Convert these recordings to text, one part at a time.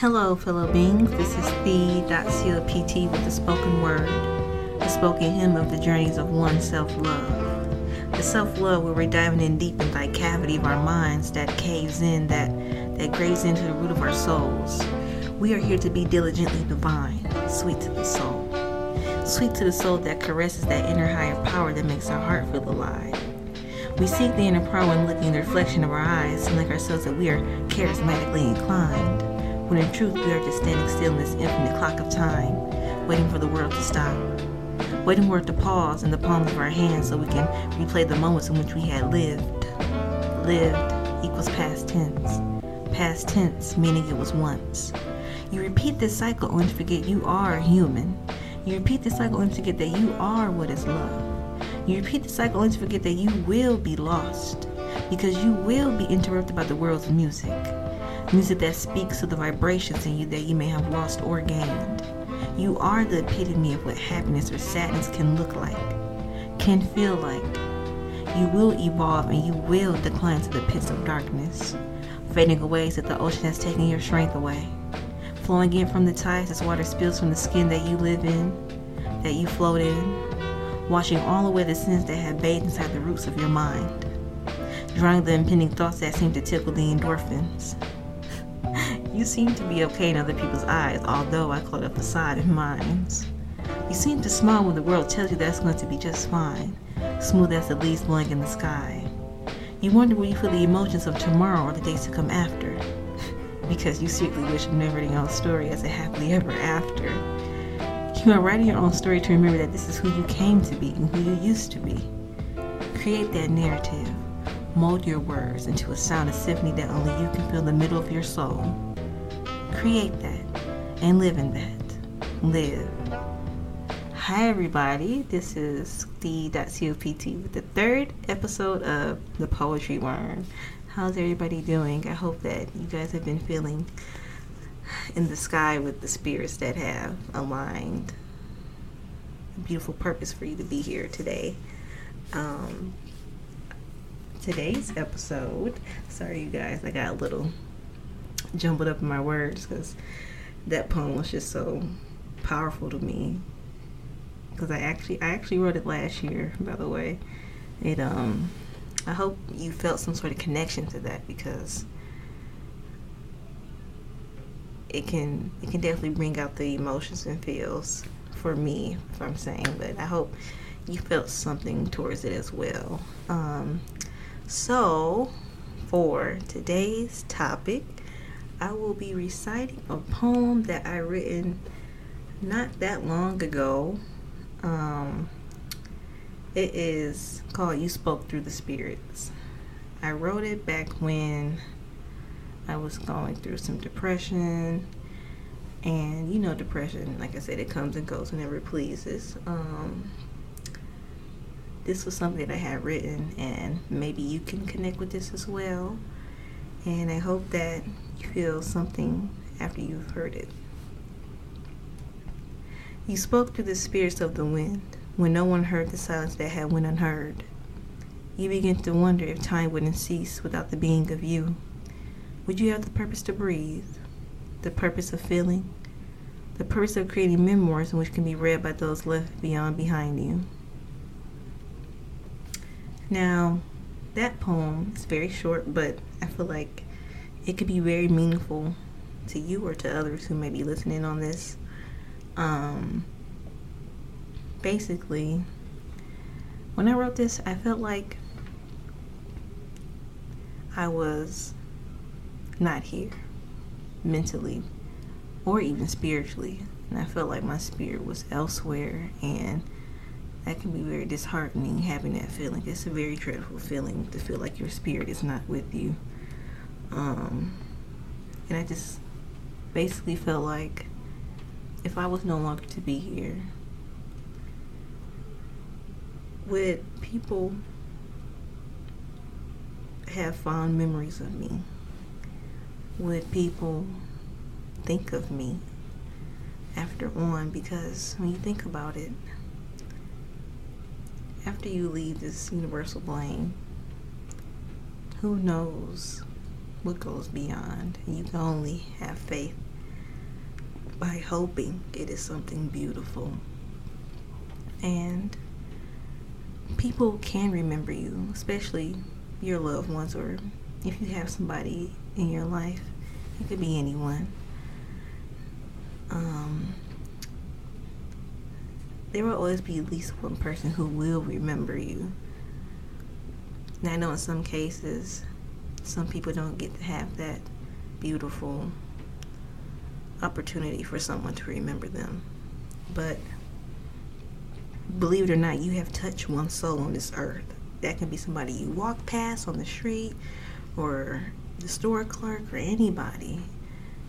Hello, fellow beings. This is the.copt with the spoken word, the spoken hymn of the journeys of one self love. The self love where we're diving in deep in the cavity of our minds that caves in, that, that graves into the root of our souls. We are here to be diligently divine, sweet to the soul. Sweet to the soul that caresses that inner higher power that makes our heart feel alive. We seek the inner power when looking in the reflection of our eyes and like ourselves that we are charismatically inclined when in truth we are just standing still in this infinite clock of time, waiting for the world to stop, waiting for it to pause in the palms of our hands so we can replay the moments in which we had lived. Lived equals past tense. Past tense meaning it was once. You repeat this cycle only to forget you are human. You repeat this cycle only to forget that you are what is love. You repeat the cycle only to forget that you will be lost because you will be interrupted by the world's music music that speaks to the vibrations in you that you may have lost or gained. You are the epitome of what happiness or sadness can look like, can feel like. You will evolve and you will decline to the pits of darkness, fading away as if the ocean has taken your strength away, flowing in from the tides as water spills from the skin that you live in, that you float in, washing all away the sins that have bathed inside the roots of your mind, drawing the impending thoughts that seem to tickle the endorphins you seem to be okay in other people's eyes, although I caught a facade in mine. You seem to smile when the world tells you that's going to be just fine, smooth as the leaves blowing in the sky. You wonder where you feel the emotions of tomorrow or the days to come after, because you secretly wish you never your own story as a happily ever after. You are writing your own story to remember that this is who you came to be and who you used to be. Create that narrative. Mold your words into a sound of symphony that only you can feel in the middle of your soul. Create that and live in that. Live. Hi, everybody. This is the.copt with the third episode of The Poetry Worm. How's everybody doing? I hope that you guys have been feeling in the sky with the spirits that have aligned. A beautiful purpose for you to be here today. Um, today's episode, sorry, you guys, I got a little jumbled up in my words because that poem was just so powerful to me. Because I actually, I actually wrote it last year, by the way. It um, I hope you felt some sort of connection to that because it can, it can definitely bring out the emotions and feels for me, if I'm saying. But I hope you felt something towards it as well. Um, so for today's topic, I will be reciting a poem that I written not that long ago. Um, it is called You Spoke Through the Spirits. I wrote it back when I was going through some depression. And you know, depression, like I said, it comes and goes whenever it pleases. Um, this was something that I had written, and maybe you can connect with this as well. And I hope that you feel something after you've heard it. You spoke through the spirits of the wind when no one heard the silence that had went unheard. You begin to wonder if time wouldn't cease without the being of you. Would you have the purpose to breathe, the purpose of feeling, the purpose of creating memoirs which can be read by those left beyond behind you? Now, that poem is very short, but I feel like it could be very meaningful to you or to others who may be listening on this. Um, basically, when I wrote this, I felt like I was not here mentally or even spiritually. And I felt like my spirit was elsewhere, and that can be very disheartening having that feeling. It's a very dreadful feeling to feel like your spirit is not with you. Um, and I just basically felt like if I was no longer to be here, would people have fond memories of me? Would people think of me after on? Because when you think about it, after you leave this universal plane, who knows what goes beyond. You can only have faith by hoping it is something beautiful. And people can remember you, especially your loved ones, or if you have somebody in your life, it could be anyone. Um, there will always be at least one person who will remember you. Now, I know in some cases, some people don't get to have that beautiful opportunity for someone to remember them. But believe it or not, you have touched one soul on this earth. That can be somebody you walk past on the street or the store clerk or anybody.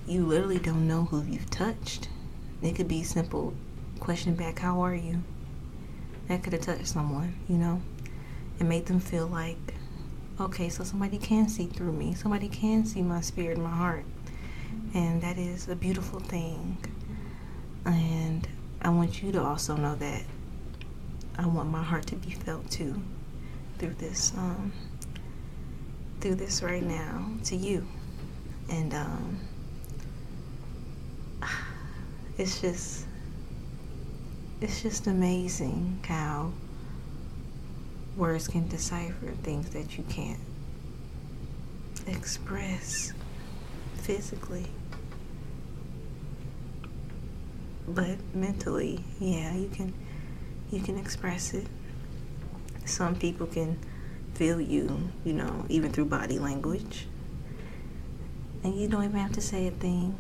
You literally don't know who you've touched. It could be simple question back, how are you? That could have touched someone, you know, and made them feel like, okay, so somebody can see through me. Somebody can see my spirit, my heart. And that is a beautiful thing. And I want you to also know that I want my heart to be felt too through this um, through this right now to you. And um, it's just it's just amazing how words can decipher things that you can't express physically. But mentally, yeah, you can you can express it. Some people can feel you, you know, even through body language. And you don't even have to say a thing.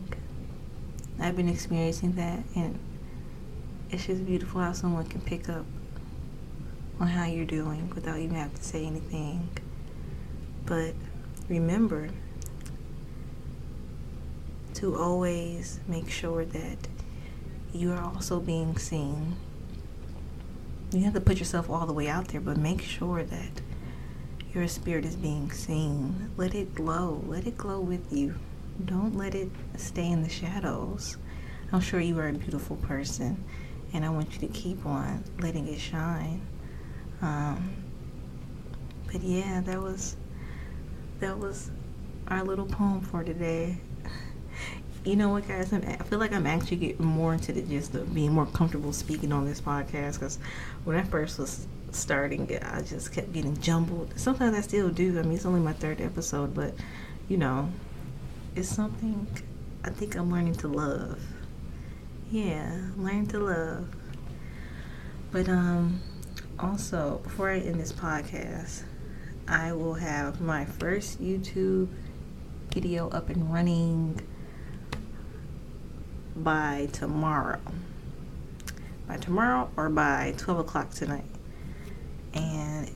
I've been experiencing that and it's just beautiful how someone can pick up on how you're doing without even having to say anything. But remember to always make sure that you are also being seen. You have to put yourself all the way out there, but make sure that your spirit is being seen. Let it glow. Let it glow with you. Don't let it stay in the shadows. I'm sure you are a beautiful person and I want you to keep on letting it shine. Um, but yeah, that was that was our little poem for today. You know what, guys? I'm, i feel like I'm actually getting more into the gist of being more comfortable speaking on this podcast because when I first was starting I just kept getting jumbled. Sometimes I still do. I mean, it's only my third episode, but you know, it's something I think I'm learning to love yeah, learn to love. But um also before I end this podcast, I will have my first YouTube video up and running by tomorrow. By tomorrow or by 12 o'clock tonight. And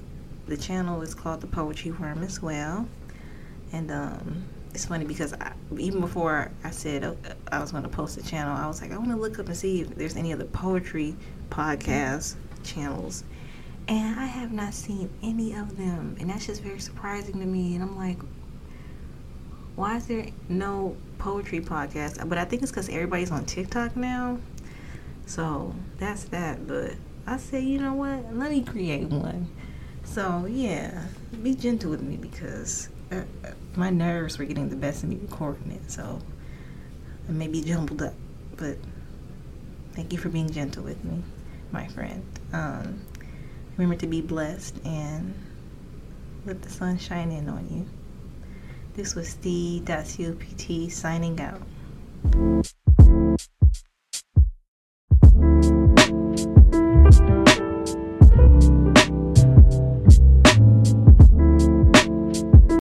the channel is called The Poetry Worm as well. And um it's funny because I, even before I said uh, I was going to post a channel, I was like, I want to look up and see if there's any other poetry podcast channels. And I have not seen any of them. And that's just very surprising to me. And I'm like, why is there no poetry podcast? But I think it's because everybody's on TikTok now. So that's that. But I said, you know what? Let me create one. So yeah, be gentle with me because uh, my nerves were getting the best of me recording it, so I may be jumbled up. But thank you for being gentle with me, my friend. Um, remember to be blessed and let the sun shine in on you. This was Steve.copt signing out.